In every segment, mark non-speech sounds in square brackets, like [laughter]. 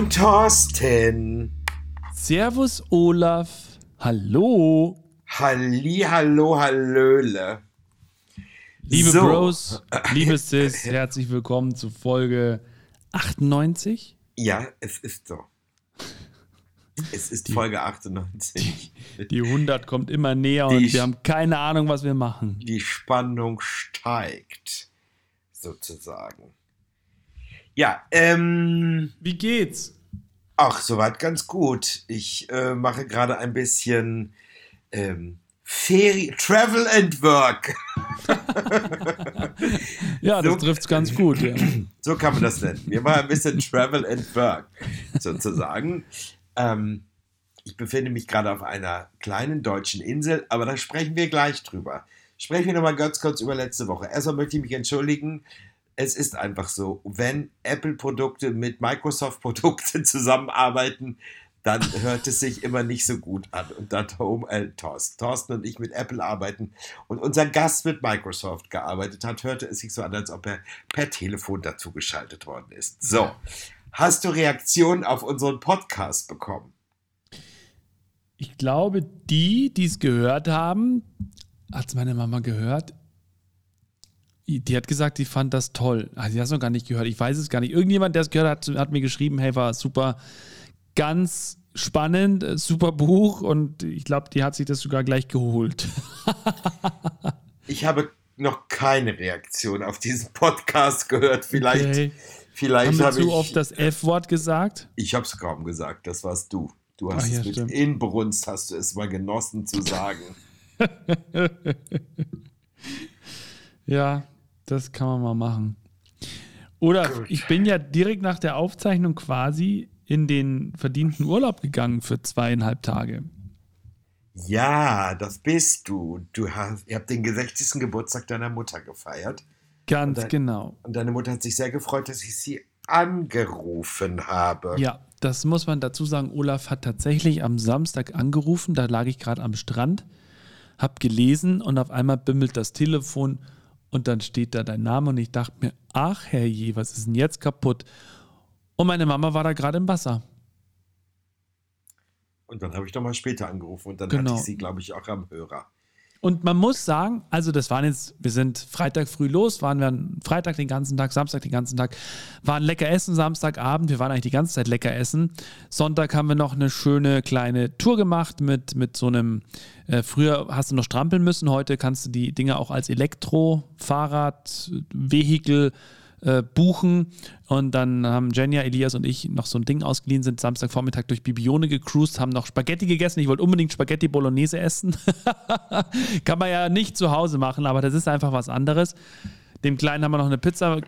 Moin Thorsten. Servus Olaf. Hallo. Halli, hallo, hallöle. Liebe so. Bros, liebe Sis, herzlich willkommen zu Folge 98. Ja, es ist so. Es ist die, Folge 98. Die, die 100 kommt immer näher die, und wir haben keine Ahnung, was wir machen. Die Spannung steigt, sozusagen. Ja, ähm. Wie geht's? Ach, soweit ganz gut. Ich äh, mache gerade ein bisschen ähm, Ferien, Travel and Work. [laughs] ja, das so, trifft's ganz gut. Ja. [clears throat] So kann man das nennen. Wir machen ein bisschen Travel and Work, sozusagen. Ähm, ich befinde mich gerade auf einer kleinen deutschen Insel, aber da sprechen wir gleich drüber. Sprechen wir nochmal ganz kurz über letzte Woche. Erstmal möchte ich mich entschuldigen es ist einfach so, wenn Apple-Produkte mit Microsoft-Produkten [laughs] zusammenarbeiten, dann hört es sich immer nicht so gut an. Und da Tom, äh, Thorsten, Thorsten und ich mit Apple arbeiten und unser Gast mit Microsoft gearbeitet hat, hörte es sich so an, als ob er per Telefon dazu geschaltet worden ist. So, hast du Reaktionen auf unseren Podcast bekommen? Ich glaube, die, die es gehört haben, hat es meine Mama gehört, die hat gesagt, sie fand das toll. Also, sie hat es noch gar nicht gehört. Ich weiß es gar nicht. Irgendjemand, der es gehört hat, hat mir geschrieben: Hey, war super, ganz spannend, äh, super Buch. Und ich glaube, die hat sich das sogar gleich geholt. [laughs] ich habe noch keine Reaktion auf diesen Podcast gehört. Vielleicht, okay. vielleicht habe hab ich. oft das F-Wort gesagt? Ich habe es kaum gesagt. Das warst du. Du hast Ach, ja, es mit stimmt. Inbrunst, hast du es mal genossen zu [laughs] sagen. ja, das kann man mal machen. Oder Gut. ich bin ja direkt nach der Aufzeichnung quasi in den verdienten Urlaub gegangen für zweieinhalb Tage. Ja, das bist du. Du hast, ihr habt den 60. Geburtstag deiner Mutter gefeiert. Ganz und dein, genau. Und deine Mutter hat sich sehr gefreut, dass ich sie angerufen habe. Ja, das muss man dazu sagen. Olaf hat tatsächlich am Samstag angerufen. Da lag ich gerade am Strand, hab gelesen und auf einmal bimmelt das Telefon und dann steht da dein Name und ich dachte mir, ach herrje, was ist denn jetzt kaputt? Und meine Mama war da gerade im Wasser. Und dann habe ich doch mal später angerufen und dann genau. hatte ich sie, glaube ich, auch am Hörer. Und man muss sagen, also das waren jetzt, wir sind Freitag früh los, waren wir Freitag den ganzen Tag, Samstag den ganzen Tag, waren lecker essen, Samstagabend, wir waren eigentlich die ganze Zeit lecker essen. Sonntag haben wir noch eine schöne kleine Tour gemacht mit, mit so einem, äh, früher hast du noch strampeln müssen, heute kannst du die Dinge auch als Elektro-Fahrrad, Vehikel, äh, buchen. Und dann haben Jenja, Elias und ich noch so ein Ding ausgeliehen, sind Samstagvormittag durch Bibione gecruised, haben noch Spaghetti gegessen. Ich wollte unbedingt Spaghetti Bolognese essen. [laughs] Kann man ja nicht zu Hause machen, aber das ist einfach was anderes. Dem Kleinen haben wir noch eine Pizza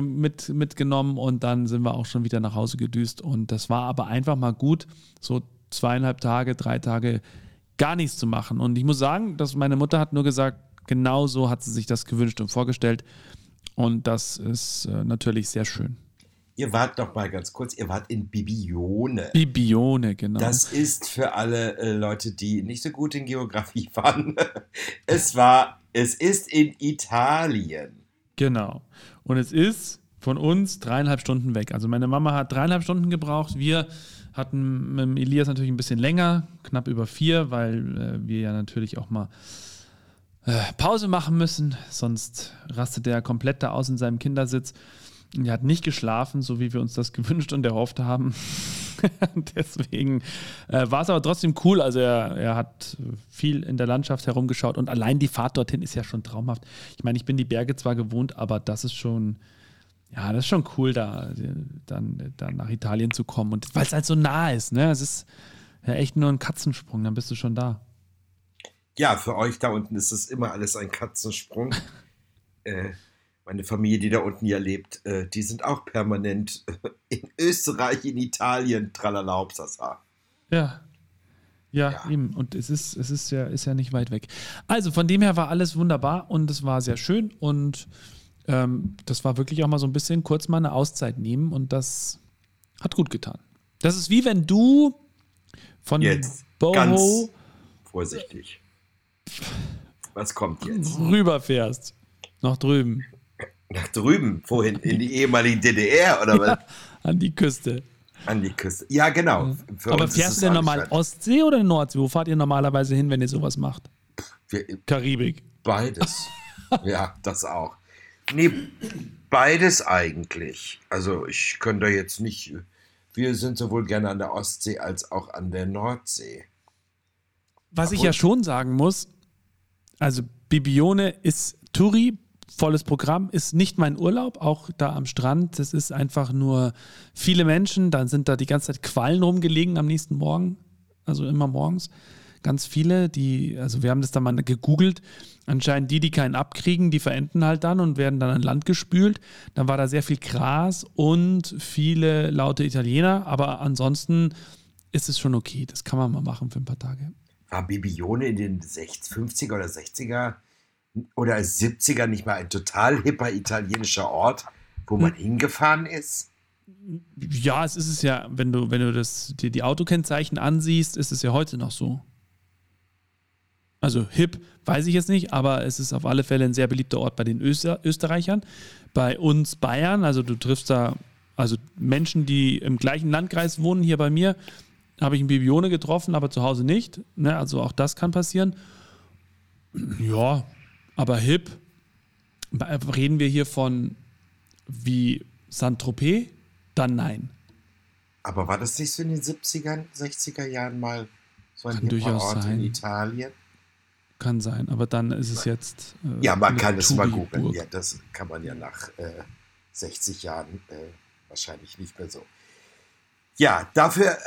mit, mitgenommen und dann sind wir auch schon wieder nach Hause gedüst. Und das war aber einfach mal gut, so zweieinhalb Tage, drei Tage gar nichts zu machen. Und ich muss sagen, dass meine Mutter hat nur gesagt, genau so hat sie sich das gewünscht und vorgestellt. Und das ist äh, natürlich sehr schön. Ihr wart doch mal ganz kurz, ihr wart in Bibione. Bibione, genau. Das ist für alle äh, Leute, die nicht so gut in Geografie [laughs] waren. es war, es ist in Italien. Genau. Und es ist von uns dreieinhalb Stunden weg. Also meine Mama hat dreieinhalb Stunden gebraucht. Wir hatten mit Elias natürlich ein bisschen länger, knapp über vier, weil äh, wir ja natürlich auch mal Pause machen müssen, sonst rastet er komplett da aus in seinem Kindersitz. Er hat nicht geschlafen, so wie wir uns das [laughs] gewünscht und erhofft haben. [laughs] Deswegen äh, war es aber trotzdem cool. Also er, er hat viel in der Landschaft herumgeschaut und allein die Fahrt dorthin ist ja schon traumhaft. Ich meine, ich bin die Berge zwar gewohnt, aber das ist schon, ja, das ist schon cool, da dann, dann nach Italien zu kommen. Und weil es halt so nah ist, ne? Es ist ja echt nur ein Katzensprung, dann bist du schon da ja, für euch da unten ist es immer alles ein Katzensprung. [laughs] äh, meine Familie, die da unten ja lebt, äh, die sind auch permanent in Österreich, in Italien, tralala, Hauptsache. Ja. ja. Ja, eben. Und es ist, es ist ja, ist ja nicht weit weg. Also von dem her war alles wunderbar und es war sehr schön und ähm, das war wirklich auch mal so ein bisschen kurz mal eine Auszeit nehmen und das hat gut getan. Das ist wie wenn du von Jetzt Boho ganz vorsichtig was kommt jetzt? Rüberfährst. Nach drüben. Nach drüben? Wohin? In die ehemalige DDR oder was? an die Küste. An die Küste. Ja, genau. Für Aber fährst du denn normal Ostsee oder Nordsee? Wo fahrt ihr normalerweise hin, wenn ihr sowas macht? Wir, Karibik. Beides. [laughs] ja, das auch. Nee, beides eigentlich. Also ich könnte jetzt nicht. Wir sind sowohl gerne an der Ostsee als auch an der Nordsee. Was Aber ich ja schon sagen muss, also Bibione ist Touri, volles Programm, ist nicht mein Urlaub, auch da am Strand. Das ist einfach nur viele Menschen, dann sind da die ganze Zeit Quallen rumgelegen am nächsten Morgen, also immer morgens. Ganz viele, die, also wir haben das dann mal gegoogelt, anscheinend die, die keinen abkriegen, die verenden halt dann und werden dann an Land gespült. Dann war da sehr viel Gras und viele laute Italiener, aber ansonsten ist es schon okay. Das kann man mal machen für ein paar Tage. War Bibione in den 60, 50er oder 60er oder 70er nicht mal ein total hipper italienischer Ort, wo man hm. hingefahren ist? Ja, es ist es ja, wenn du, wenn du das, dir die Autokennzeichen ansiehst, ist es ja heute noch so. Also hip, weiß ich jetzt nicht, aber es ist auf alle Fälle ein sehr beliebter Ort bei den Öster Österreichern. Bei uns Bayern, also du triffst da also Menschen, die im gleichen Landkreis wohnen, hier bei mir, habe ich in Bibione getroffen, aber zu Hause nicht. Ne? Also auch das kann passieren. Ja, aber hip, reden wir hier von wie Saint-Tropez? Dann nein. Aber war das nicht so in den 70er, 60er Jahren mal so ein durchaus Ort sein. in Italien? Kann sein, aber dann ist es jetzt. Äh, ja, man kann es mal googeln. Ja, das kann man ja nach äh, 60 Jahren äh, wahrscheinlich nicht mehr so. Ja, dafür.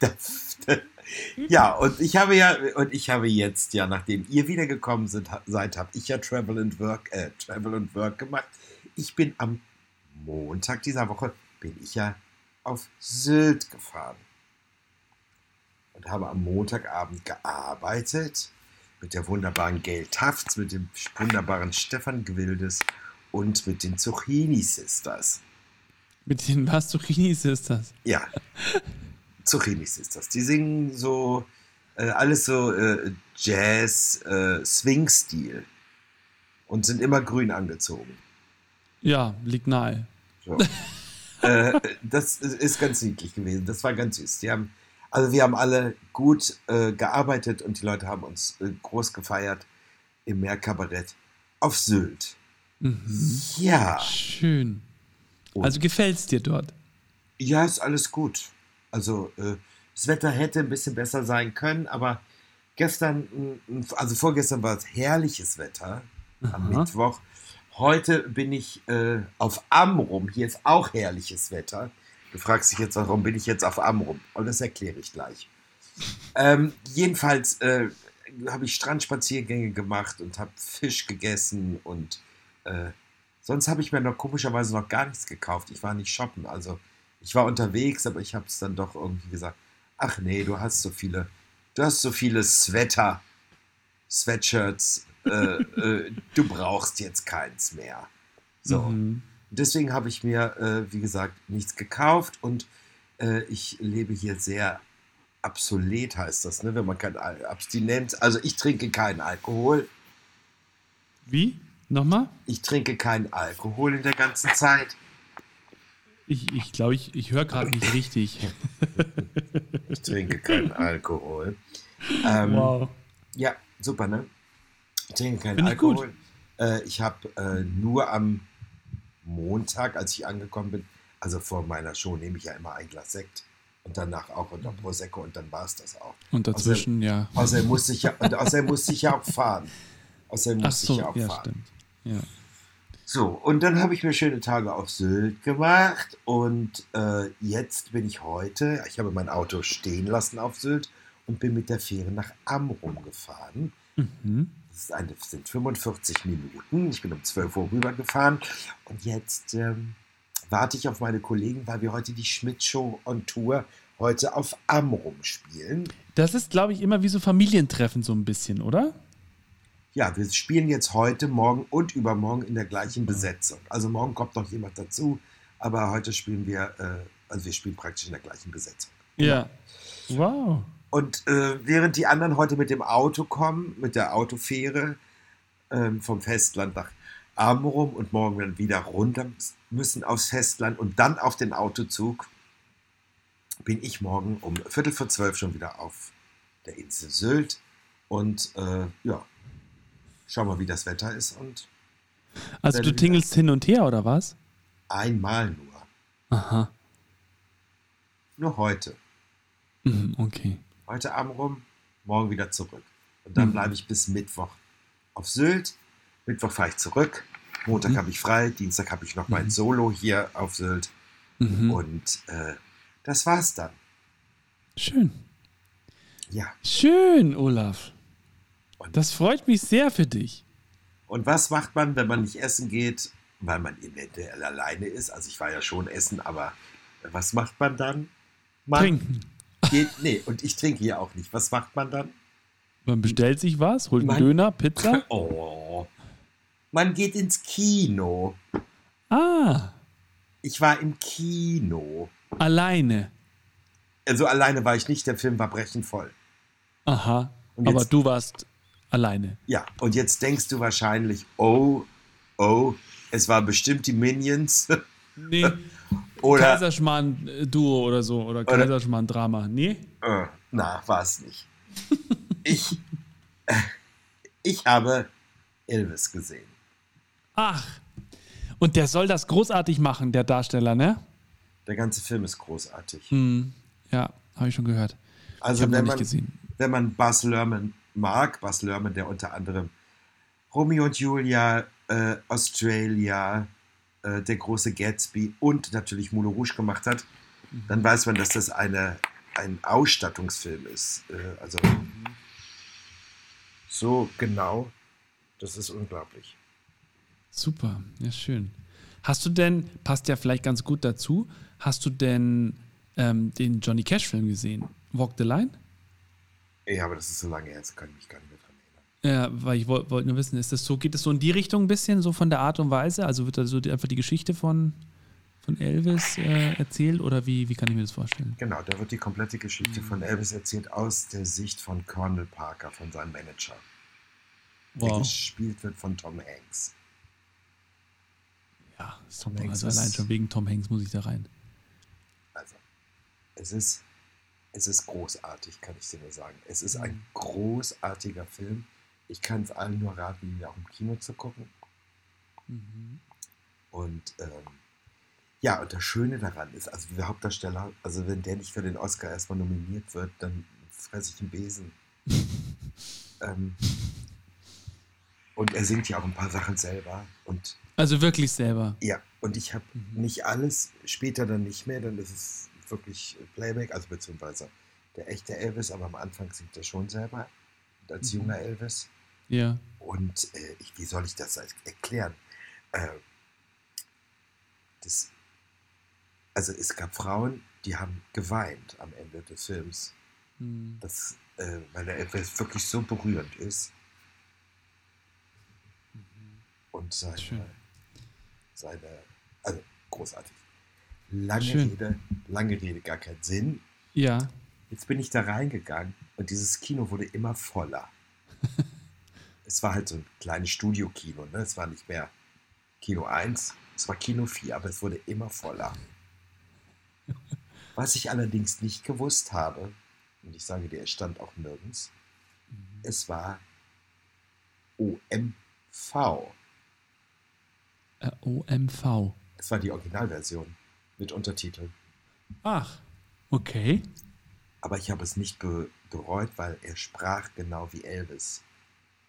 [laughs] ja, und ich habe ja, und ich habe jetzt ja, nachdem ihr wiedergekommen sind, seid, habe ich ja Travel and Work, äh, Travel and Work gemacht. Ich bin am Montag dieser Woche, bin ich ja auf Sylt gefahren. Und habe am Montagabend gearbeitet mit der wunderbaren Gail Tafts, mit dem wunderbaren Stefan Gwildes und mit den Zucchini Sisters. Mit den was Zucchini Sisters? Ja. [laughs] Zucchinis ist das. Die singen so äh, alles so äh, Jazz, äh, Swing-Stil und sind immer grün angezogen. Ja, liegt nahe. So. Äh, das ist ganz niedlich gewesen. Das war ganz süß. Die haben, also wir haben alle gut äh, gearbeitet und die Leute haben uns äh, groß gefeiert im Meerkabarett auf Sylt. Mhm. Ja. Schön. Also gefällt es dir dort? Ja, ist alles gut. Also äh, das Wetter hätte ein bisschen besser sein können, aber gestern, also vorgestern war es herrliches Wetter Aha. am Mittwoch. Heute bin ich äh, auf Amrum. Hier ist auch herrliches Wetter. Du fragst dich jetzt, warum bin ich jetzt auf Amrum? Und das erkläre ich gleich. Ähm, jedenfalls äh, habe ich Strandspaziergänge gemacht und habe Fisch gegessen und äh, sonst habe ich mir noch komischerweise noch gar nichts gekauft. Ich war nicht shoppen. Also ich war unterwegs, aber ich habe es dann doch irgendwie gesagt, ach nee, du hast so viele, du hast so viele Sweater, Sweatshirts, äh, [laughs] äh, du brauchst jetzt keins mehr. So. Mhm. Deswegen habe ich mir, äh, wie gesagt, nichts gekauft und äh, ich lebe hier sehr obsolet, heißt das, ne? wenn man kein Al Abstinenz, also ich trinke keinen Alkohol. Wie? Nochmal? Ich trinke keinen Alkohol in der ganzen Zeit. Ich glaube, ich, glaub, ich, ich höre gerade nicht richtig. [laughs] ich trinke keinen Alkohol. Ähm, wow. Ja, super, ne? Ich trinke keinen Find Alkohol. Ich, äh, ich habe äh, nur am Montag, als ich angekommen bin, also vor meiner Show nehme ich ja immer ein Glas Sekt und danach auch unter Prosecco und dann war es das auch. Und dazwischen, außerdem, ja. Außerdem musste ich ja, und außerdem musste ich ja auch fahren. Außerdem musste so, ich ja auch ja, fahren. Stimmt. Ja. So, und dann habe ich mir schöne Tage auf Sylt gemacht und äh, jetzt bin ich heute, ich habe mein Auto stehen lassen auf Sylt und bin mit der Fähre nach Amrum gefahren. Mhm. Das, eine, das, sind 45 Minuten. Ich bin um 12 Uhr rübergefahren und jetzt ähm, warte ich auf meine Kollegen, weil wir heute die Schmidt-Show on Tour heute auf Amrum spielen. Das ist, glaube ich, immer wie so Familientreffen so ein bisschen, oder? Ja, wir spielen jetzt heute, morgen und übermorgen in der gleichen Besetzung. Also morgen kommt noch jemand dazu, aber heute spielen wir, äh, also wir spielen praktisch in der gleichen Besetzung. Ja. Wow. Und äh, während die anderen heute mit dem Auto kommen, mit der Autofähre äh, vom Festland nach Amrum und morgen dann wieder runter müssen aufs Festland und dann auf den Autozug, bin ich morgen um Viertel vor zwölf schon wieder auf der Insel Sylt. Und äh, ja, schau mal, wie das Wetter ist. Und Also du tingelst hin und her, oder was? einmal nur. Aha. Nur heute. Mhm, okay. Heute Abend rum, morgen wieder zurück. Und dann Mhm. bleibe ich bis Mittwoch auf Sylt. Mittwoch fahre ich zurück. Montag Mhm. habe ich frei. Dienstag habe ich noch mein Mhm. Solo hier auf Sylt. Mhm. Und äh, das war's dann. Schön. Ja. Schön, Olaf. Und, Das freut mich sehr für dich. und was macht man, wenn man nicht essen geht, weil man eventuell alleine ist? Also ich war ja schon essen, aber was macht man dann? Man Trinken. geht. Nee, und ich trinke hier auch nicht. Was macht man dann? Man bestellt sich was, holt einen Mann. Döner, Pizza. [laughs] Oh. Man geht ins Kino. Ah, Ich war im Kino. alleine. Also alleine war ich nicht, der Film war brechend voll. Aha. Und Aber jetzt- du warst alleine. Ja, und jetzt denkst du wahrscheinlich, oh, oh, es war bestimmt die Minions. [laughs] Nee. [laughs] Oder, Kaiserschmarrn-Duo oder so. Oder Kaiserschmarrn-Drama. Nee? äh, na, war es nicht. [laughs] Ich, äh, ich habe Elvis gesehen. Ach. Und der soll das großartig machen, der Darsteller, ne? Der ganze Film ist großartig. Hm. Ja, habe ich schon gehört. ich Also noch wenn man, gesehen. wenn man Buzz Lerman mag, Buzz Lerman, der unter anderem Romeo und Julia, äh, Australia, äh, der große Gatsby und natürlich Moulin Rouge gemacht hat, dann weiß man, dass das eine, ein Ausstattungsfilm ist. Äh, also so genau, das ist unglaublich. Super, ja, schön. Hast du denn, passt ja vielleicht ganz gut dazu, hast du denn ähm, den Johnny Cash-Film gesehen? Walk the Line? Ja, aber das ist so lange her, jetzt kann ich mich gar nicht mehr dran erinnern. Ja, weil ich wollte wollt nur wissen, ist das so, geht es so in die Richtung ein bisschen, so von der Art und Weise? Also wird da so die, einfach die Geschichte von, von Elvis äh, erzählt oder wie, wie kann ich mir das vorstellen? Genau, da wird die komplette Geschichte von Elvis erzählt aus der Sicht von Colonel Parker, von seinem Manager, der Wow. gespielt wird von Tom Hanks. Ja, super. Hanks Also allein schon wegen Tom Hanks muss ich da rein. Also, es ist, es ist großartig, kann ich dir nur sagen. Es ist ein Mhm. großartiger Film. Ich kann es allen nur raten, ihn auch im Kino zu gucken. Mhm. Und ähm, ja, und das Schöne daran ist, also der Hauptdarsteller, also wenn der nicht für den Oscar erstmal nominiert wird, dann fresse ich einen Besen. [laughs] ähm, und er singt ja auch ein paar Sachen selber. Und Also wirklich selber. ja, und ich habe Mhm. nicht alles, später dann nicht mehr, dann ist es wirklich Playback, also beziehungsweise der echte Elvis, aber am Anfang singt er schon selber als Mhm. junger Elvis. Ja. Und äh, ich, wie soll ich das erklären? Äh, das, also es gab Frauen, die haben geweint am Ende des Films, Mhm. das, äh, weil der Elvis wirklich so berührend ist und seine, seine also großartig. Lange Schön. Rede, lange Rede, gar keinen Sinn. Ja. Jetzt bin ich da reingegangen und dieses Kino wurde immer voller. [laughs] es war halt so ein kleines Studiokino, ne? Es war nicht mehr Kino 1, es war Kino 4, aber es wurde immer voller. Was ich allerdings nicht gewusst habe, und ich sage dir, es stand auch nirgends, es war OMV. Äh, OMV. Es war die Originalversion mit Untertiteln. Ach. Okay. Aber ich habe es nicht be bereut, weil er sprach genau wie Elvis.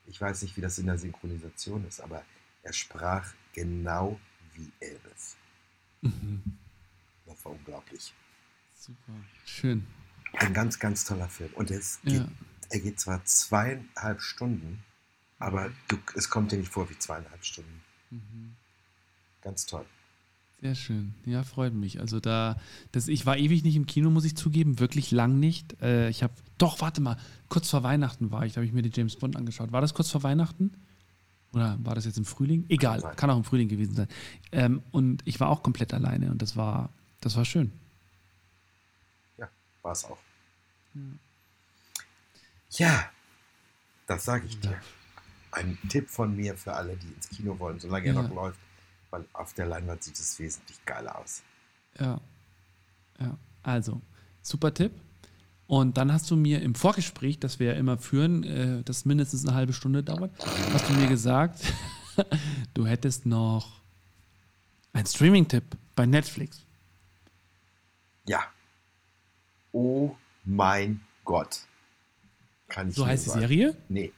Ich weiß nicht, wie das in der Synchronisation ist, aber er sprach genau wie Elvis. Mhm. Das war unglaublich. Super. Schön. Ein ganz, ganz toller Film. Und es geht, Ja. er geht zwar zweieinhalb Stunden, aber du, es kommt dir nicht vor wie zweieinhalb Stunden. Mhm. Ganz toll. Sehr schön. Ja, freut mich. Also da, das, ich war ewig nicht im Kino, muss ich zugeben, wirklich lang nicht. Äh, ich habe, doch, warte mal, kurz vor Weihnachten war ich, da habe ich mir den James Bond angeschaut. War das kurz vor Weihnachten? Oder war das jetzt im Frühling? Egal, kann auch im Frühling gewesen sein. Ähm, und ich war auch komplett alleine und das war, das war schön. War es auch. Ja, das sage ich dir. Ein Tipp von mir für alle, die ins Kino wollen, solange er Ja. noch läuft, weil auf der Leinwand sieht es wesentlich geiler aus. Ja. Ja. Also, Super Tipp. Und dann hast du mir im Vorgespräch, das wir ja immer führen, äh, das mindestens eine halbe Stunde dauert, hast du mir gesagt, [laughs] du hättest noch einen Streaming-Tipp bei Netflix. Ja. Oh mein Gott. Kann ich so heißt die sagen. Serie? Nee.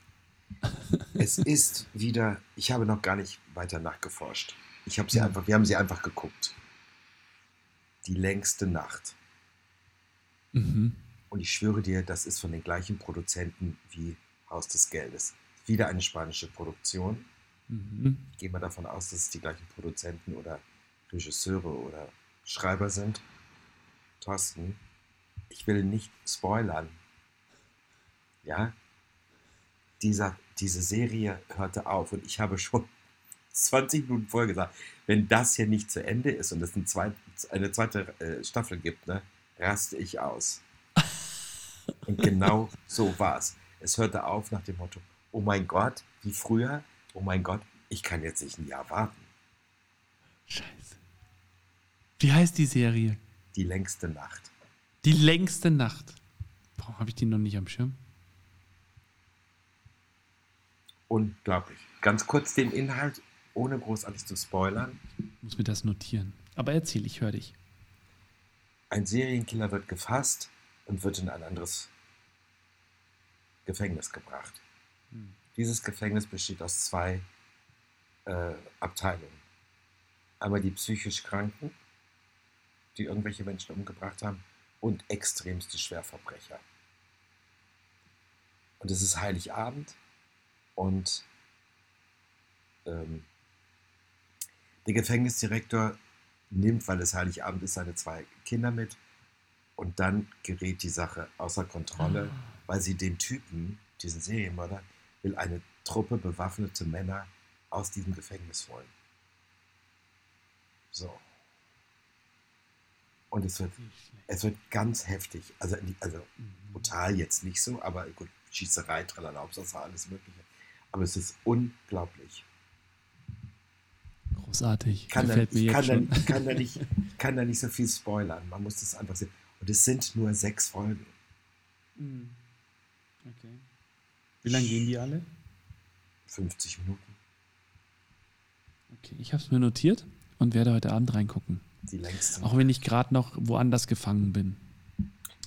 [laughs] es ist wieder, ich habe noch gar nicht weiter nachgeforscht. Ich habe sie Ja. einfach, wir haben sie einfach geguckt. Die längste Nacht. Mhm. Und ich schwöre dir, das ist von den gleichen Produzenten wie Haus des Geldes. Wieder eine spanische Produktion. Mhm. Ich gehe mal davon aus, dass es die gleichen Produzenten oder Regisseure oder Schreiber sind. Thorsten, ich will nicht spoilern. Ja? Dieser, diese Serie hörte auf und ich habe schon 20 Minuten vorher gesagt, wenn das hier nicht zu Ende ist und es ein zweit, eine zweite äh, Staffel gibt, ne, raste ich aus. [laughs] Und genau so war es. Es hörte auf nach dem Motto, oh mein Gott, wie früher, oh mein Gott, ich kann jetzt nicht ein Jahr warten. Scheiße. Wie heißt die Serie? Die längste Nacht. Die längste Nacht. Warum habe ich die noch nicht am Schirm? Unglaublich. Ganz kurz den Inhalt, ohne großartig zu spoilern. Ich muss mir das notieren. Aber erzähl, ich höre dich. Ein Serienkiller wird gefasst und wird in ein anderes Gefängnis gebracht. Hm. Dieses Gefängnis besteht aus zwei äh, Abteilungen. Einmal die psychisch Kranken, die irgendwelche Menschen umgebracht haben, und extremste Schwerverbrecher. Und es ist Heiligabend und ähm, der Gefängnisdirektor nimmt, weil es Heiligabend ist, seine zwei Kinder mit und dann gerät die Sache außer Kontrolle, weil sie den Typen, diesen Serienmörder, will eine Truppe bewaffnete Männer aus diesem Gefängnis holen. So. Und es wird, es wird ganz heftig. Also, also Mhm. brutal jetzt nicht so, aber gut, Schießerei, Tralala, das war alles Mögliche. Aber es ist unglaublich. Großartig. Ich kann, da, ich, jetzt kann, da, ich, kann da [laughs] nicht, ich kann da nicht so viel spoilern. Man muss das einfach sehen. Und es sind nur sechs Folgen. Mhm. Okay. Wie lange gehen die alle? 50 Minuten. Okay, ich habe es mir notiert und werde heute Abend reingucken. Die längste. Auch wenn ich gerade noch woanders gefangen bin.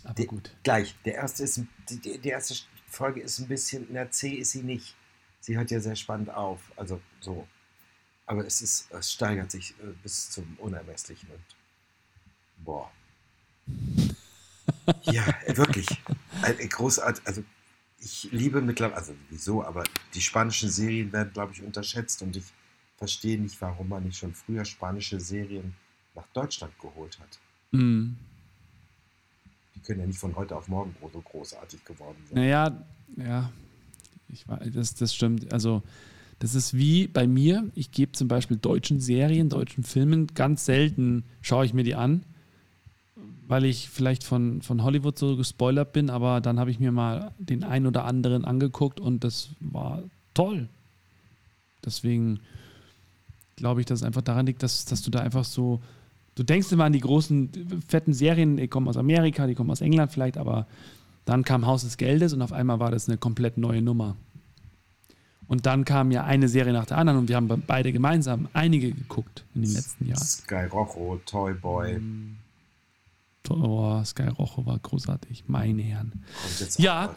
Aber Die- gut. Gleich. Der erste ist, die, die die erste Folge ist ein bisschen, na, C ist sie nicht. Sie hört ja sehr spannend auf. Also so. Aber es ist, es steigert sich äh, bis zum Unermesslichen und boah. [laughs] ja, wirklich. Äh, großartig. Also ich liebe mittlerweile, also wieso, aber die spanischen Serien werden, glaube ich, unterschätzt und ich verstehe nicht, warum man nicht schon früher spanische Serien nach Deutschland geholt hat. Mhm. Die können ja nicht von heute auf morgen so großartig geworden sein. Naja, ja, ich, wei- das, das stimmt. Also, das ist wie bei mir. Ich gebe zum Beispiel deutschen Serien, deutschen Filmen ganz selten, schaue ich mir die an, weil ich vielleicht von, von Hollywood so gespoilert bin, aber dann habe ich mir mal den einen oder anderen angeguckt und das war toll. Deswegen glaube ich, dass es einfach daran liegt, dass, dass du da einfach so. Du denkst immer an die großen, fetten Serien, die kommen aus Amerika, die kommen aus England vielleicht, aber dann kam Haus des Geldes und auf einmal war das eine komplett neue Nummer. Und dann kam ja eine Serie nach der anderen und wir haben beide gemeinsam einige geguckt in den letzten Jahren. Sky Rojo, Toy Boy. Oh, Sky Rojo war großartig, meine Herren. Kommt jetzt Ja.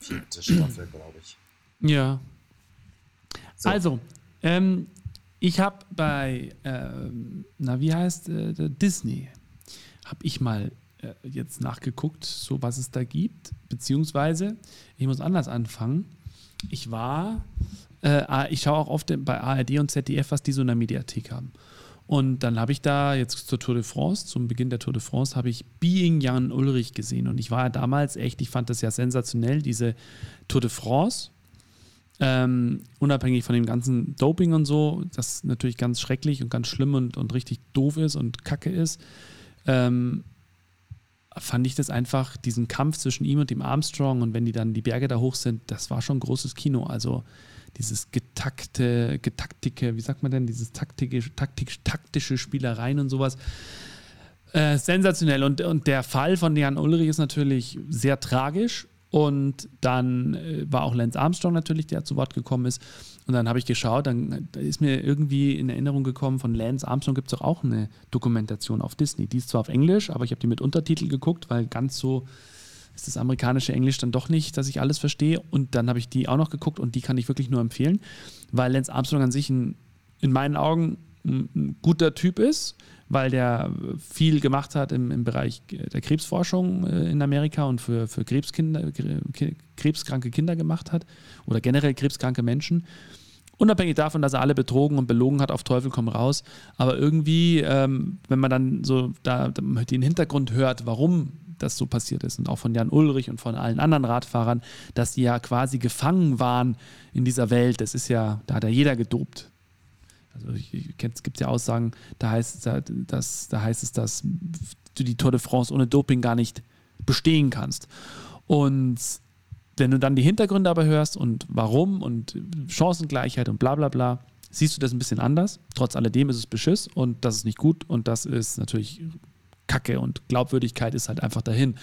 die vierte Staffel, glaube ich. Ja. So. Also, ähm, ich habe bei, ähm, na wie heißt äh, Disney, habe ich mal äh, jetzt nachgeguckt, so was es da gibt, beziehungsweise ich muss anders anfangen. Ich war, äh, ich schaue auch oft bei ARD und ZDF, was die so in der Mediathek haben. Und dann habe ich da jetzt zur Tour de France, zum Beginn der Tour de France, habe ich Being Jan Ulrich gesehen. Und ich war ja damals echt, ich fand das ja sensationell, diese Tour de France. Ähm, unabhängig von dem ganzen Doping und so, das natürlich ganz schrecklich und ganz schlimm und, und richtig doof ist und kacke ist, ähm, fand ich das einfach, diesen Kampf zwischen ihm und dem Armstrong und wenn die dann die Berge da hoch sind, das war schon großes Kino. Also dieses getakte, getaktike, wie sagt man denn, dieses taktische, taktisch, taktische Spielereien und sowas, Äh, sensationell. Und, und der Fall von Jan Ulrich ist natürlich sehr tragisch. Und dann äh, war auch Lance Armstrong natürlich, der zu Wort gekommen ist. Und dann habe ich geschaut, dann ist mir irgendwie in Erinnerung gekommen, von Lance Armstrong gibt es doch auch eine Dokumentation auf Disney. Die ist zwar auf Englisch, aber ich habe die mit Untertitel geguckt, weil ganz so ist das amerikanische Englisch dann doch nicht, dass ich alles verstehe. Und dann habe ich die auch noch geguckt und die kann ich wirklich nur empfehlen, weil Lance Armstrong an sich ein, in meinen Augen ein, ein guter Typ ist, weil der viel gemacht hat im, im Bereich der Krebsforschung äh, in Amerika und für, für Krebskinder, krebskranke Kinder gemacht hat oder generell krebskranke Menschen. Unabhängig davon, dass er alle betrogen und belogen hat, auf Teufel komm raus. Aber irgendwie, ähm, wenn man dann so da den Hintergrund hört, warum das so passiert ist und auch von Jan Ulrich und von allen anderen Radfahrern, dass die ja quasi gefangen waren in dieser Welt. Das ist ja, da hat ja jeder gedopt. Also es gibt ja Aussagen, da heißt, dass, da heißt es, dass du die Tour de France ohne Doping gar nicht bestehen kannst. Und wenn du dann die Hintergründe aber hörst und warum und Chancengleichheit und bla bla bla, siehst du das ein bisschen anders. Trotz alledem ist es Beschiss und das ist nicht gut und das ist natürlich Kacke und Glaubwürdigkeit ist halt einfach dahin.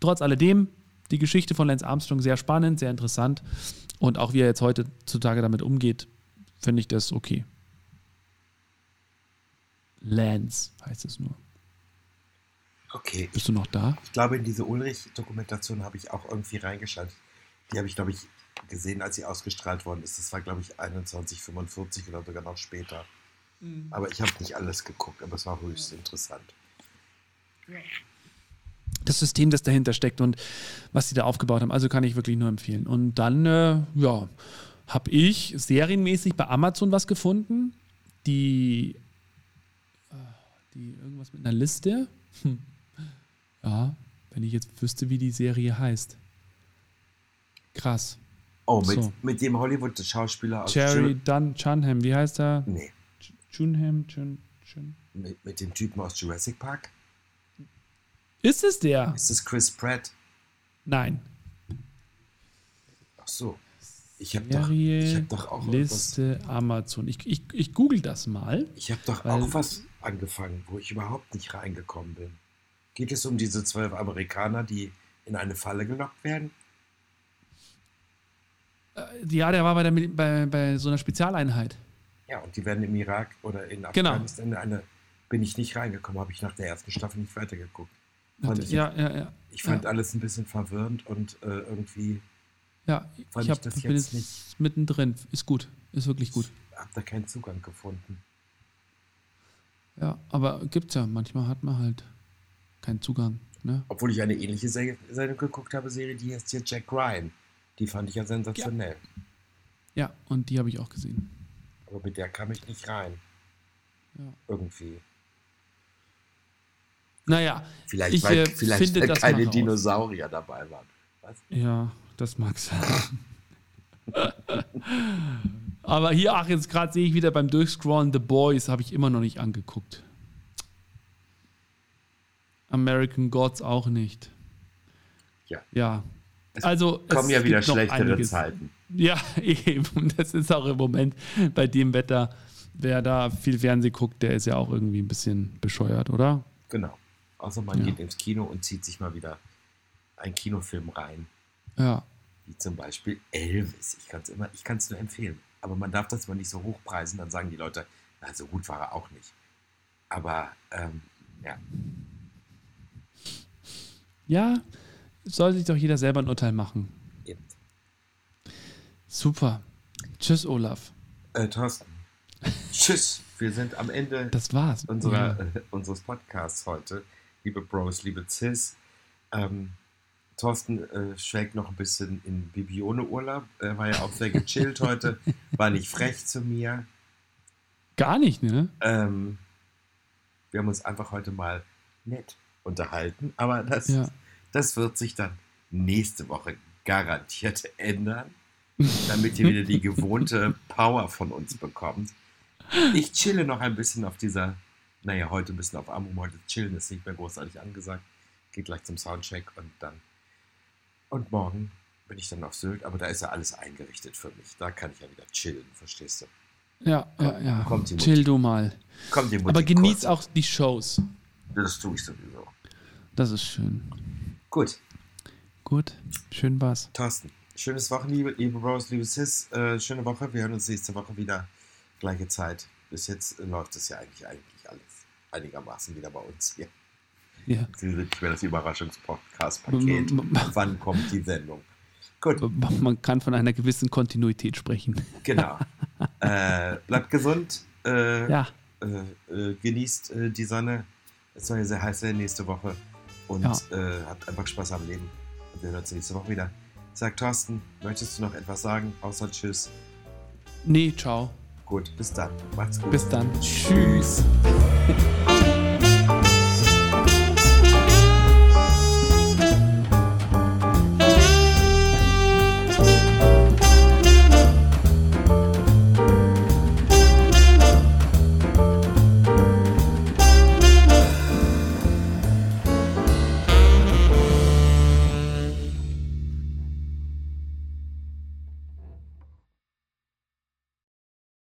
Trotz alledem, die Geschichte von Lance Armstrong sehr spannend, sehr interessant und auch wie er jetzt heutzutage damit umgeht, finde ich das okay. Lance heißt es nur. Okay. Bist du noch da? Ich glaube, in diese Ulrich-Dokumentation habe ich auch irgendwie reingeschaltet. Die habe ich, glaube ich, gesehen, als sie ausgestrahlt worden ist. Das war, glaube ich, 2145 oder sogar noch später. Mhm. Aber ich habe nicht alles geguckt, aber es war höchst ja. interessant. Das System, das dahinter steckt und was sie da aufgebaut haben, also kann ich wirklich nur empfehlen. Und dann, äh, ja, habe ich serienmäßig bei Amazon was gefunden, die, die irgendwas mit einer Liste. Hm. Ja, wenn ich jetzt wüsste, wie die Serie heißt. Krass. Oh, mit, so. mit dem Hollywood-Schauspieler aus Jerry Dunn Chunham, wie heißt er? Nee. Chunham, Chun, Chun. Mit, mit dem Typen aus Jurassic Park? Ist es der? Ist es Chris Pratt? Nein. Ach so. Ich habe doch, hab doch auch Liste was, Amazon. Ich, ich, ich google das mal. Ich habe doch auch was angefangen, wo ich überhaupt nicht reingekommen bin. Geht es um diese zwölf Amerikaner, die in eine Falle gelockt werden? Äh, ja, der war bei, der, bei, bei so einer Spezialeinheit. Ja, und die werden im Irak oder in genau. Afghanistan genau. eine, bin ich nicht reingekommen, habe ich nach der ersten Staffel nicht weitergeguckt. Fand ich, ja, ja, ja. Ich fand ja. alles ein bisschen verwirrend und äh, irgendwie. Ja, ich, hab, ich bin jetzt, nicht mittendrin. Ist gut, ist wirklich gut. Ich habe da keinen Zugang gefunden. Ja, aber gibt's ja. Manchmal hat man halt keinen Zugang. Ne? Obwohl ich eine ähnliche Sendung geguckt habe, Serie, die heißt hier Jack Ryan. Die fand ich ja sensationell. Ja, ja und die habe ich auch gesehen. Aber mit der kam ich nicht rein. Ja. Irgendwie. Naja, vielleicht, ich, weil, äh, vielleicht finde, weil keine Dinosaurier dabei waren. Was? Ja, das mag sein. [laughs] Aber hier, ach, jetzt gerade sehe ich wieder beim Durchscrollen The Boys, habe ich immer noch nicht angeguckt. American Gods auch nicht. Ja. Ja. Es also kommen ja wieder schlechtere. Zeiten. Ja, [laughs] eben. Das ist auch im Moment bei dem Wetter. Wer da viel Fernsehen guckt, der ist ja auch irgendwie ein bisschen bescheuert, oder? Genau. Außer man ja. geht ins Kino und zieht sich mal wieder einen Kinofilm rein. Ja. Wie zum Beispiel Elvis. Ich kann es immer, ich kann es nur empfehlen. Aber man darf das mal nicht so hochpreisen, dann sagen die Leute, na, so gut war er auch nicht. Aber ähm, ja. Ja, soll sich doch jeder selber ein Urteil machen. Eben. Super. Tschüss, Olaf. Äh, Thorsten. [laughs] Tschüss. Wir sind am Ende das war's. Unserer, ja. äh, unseres Podcasts heute. Liebe Bros, liebe Cis. Ähm, Thorsten äh, schwelgt noch ein bisschen in Bibione-Urlaub. Er war ja auch sehr gechillt heute. War nicht frech zu mir. Gar nicht, ne? Ähm, wir haben uns einfach heute mal nett unterhalten. Aber das, ja. das wird sich dann nächste Woche garantiert ändern, damit ihr [laughs] wieder die gewohnte Power von uns bekommt. Ich chille noch ein bisschen auf dieser, naja, heute ein bisschen auf Amum, heute chillen ist nicht mehr großartig angesagt. Geht gleich zum Soundcheck und dann. Und morgen bin ich dann auf Sylt, aber da ist ja alles eingerichtet für mich. Da kann ich ja wieder chillen, verstehst du? Ja, ja, ja. Kommt die Chill du mal. Kommt die aber genieß auch die Shows. Das tue ich sowieso. Das ist schön. Gut. Gut, schön war's. Thorsten, schönes Wochenende, liebe Bros, liebe Sis. Äh, schöne Woche. Wir hören uns nächste Woche wieder. Gleiche Zeit. Bis jetzt äh, läuft es ja eigentlich, eigentlich alles einigermaßen wieder bei uns hier. Ja. Sie sind nicht mehr das Überraschungspodcast-Paket. Wann kommt die Sendung? Gut. Man kann von einer gewissen Kontinuität sprechen. Genau. [laughs] äh, bleibt gesund. Äh, ja. Äh, äh, genießt äh, die Sonne. Es soll ja sehr heiß sein nächste Woche. Und Ja. äh, habt einfach Spaß am Leben. Und wir hören uns nächste Woche wieder. Sag Thorsten, möchtest du noch etwas sagen? Außer Tschüss. Nee, ciao. Gut, bis dann. Macht's gut. Bis dann. Tschüss. [laughs]